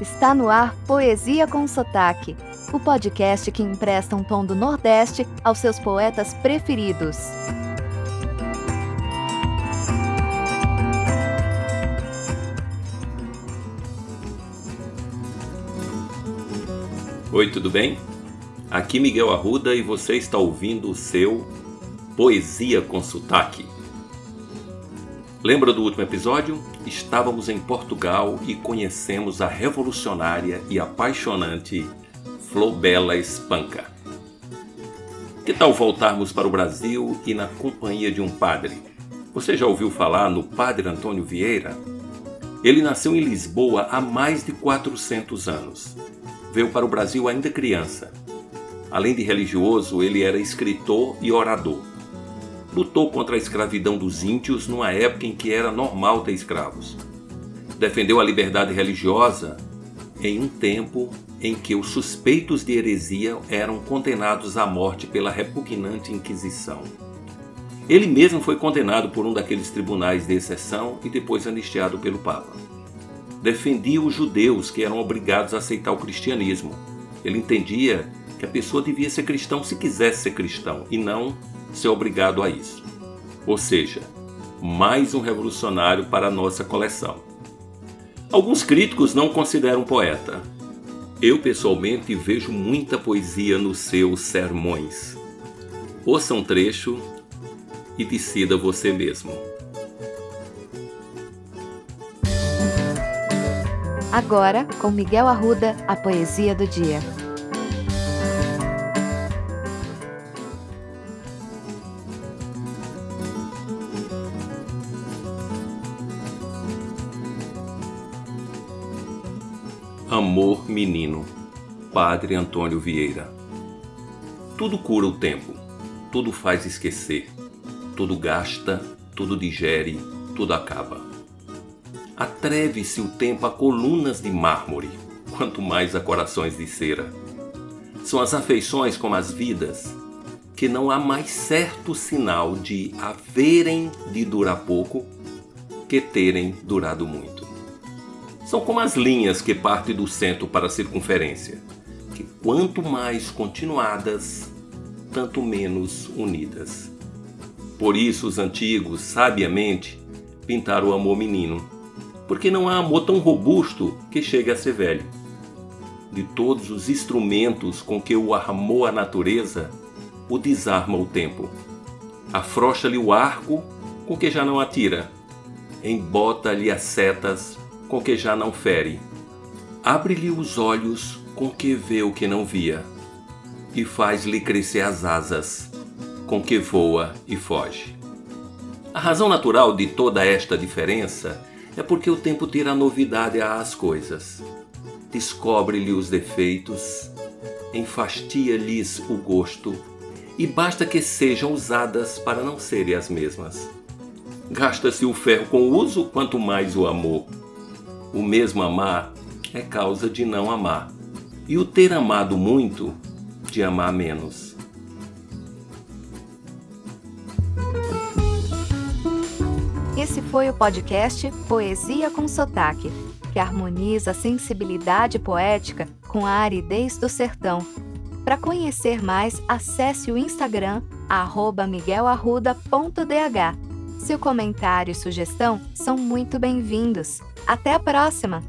Está no ar Poesia com Sotaque, o podcast que empresta um tom do Nordeste aos seus poetas preferidos. Oi, tudo bem? Aqui Miguel Arruda e você está ouvindo o seu Poesia com Sotaque. Lembra do último episódio? Estávamos em Portugal e conhecemos a revolucionária e apaixonante Flobela Espanca. Que tal voltarmos para o Brasil e na companhia de um padre? Você já ouviu falar no Padre Antônio Vieira? Ele nasceu em Lisboa há mais de 400 anos. Veio para o Brasil ainda criança. Além de religioso, ele era escritor e orador lutou contra a escravidão dos índios numa época em que era normal ter escravos. Defendeu a liberdade religiosa em um tempo em que os suspeitos de heresia eram condenados à morte pela repugnante Inquisição. Ele mesmo foi condenado por um daqueles tribunais de exceção e depois anistiado pelo Papa. Defendia os judeus que eram obrigados a aceitar o cristianismo. Ele entendia que a pessoa devia ser cristão se quisesse ser cristão e não ser obrigado a isso. Ou seja, mais um revolucionário para a nossa coleção. Alguns críticos não consideram poeta. Eu pessoalmente vejo muita poesia nos seus sermões. Ouça um trecho e decida você mesmo. Agora, com Miguel Arruda, a poesia do dia. Amor Menino, Padre Antônio Vieira. Tudo cura o tempo, tudo faz esquecer, tudo gasta, tudo digere, tudo acaba. Atreve-se o tempo a colunas de mármore, quanto mais a corações de cera. São as afeições como as vidas, que não há mais certo sinal de haverem de durar pouco que terem durado muito são como as linhas que partem do centro para a circunferência, que quanto mais continuadas, tanto menos unidas. Por isso os antigos, sabiamente, pintaram o amor menino, porque não há amor tão robusto que chegue a ser velho. De todos os instrumentos com que o armou a natureza, o desarma o tempo. Afrocha-lhe o arco com que já não atira, embota-lhe as setas com que já não fere. Abre-lhe os olhos com que vê o que não via, e faz-lhe crescer as asas, com que voa e foge. A razão natural de toda esta diferença é porque o tempo tira novidade às coisas, descobre-lhe os defeitos, enfastia-lhes o gosto, e basta que sejam usadas para não serem as mesmas. Gasta-se o ferro com o uso, quanto mais o amor o mesmo amar é causa de não amar, e o ter amado muito, de amar menos. Esse foi o podcast Poesia com Sotaque, que harmoniza a sensibilidade poética com a aridez do sertão. Para conhecer mais, acesse o Instagram miguelarruda.dh. Seu comentário e sugestão são muito bem-vindos. Até a próxima!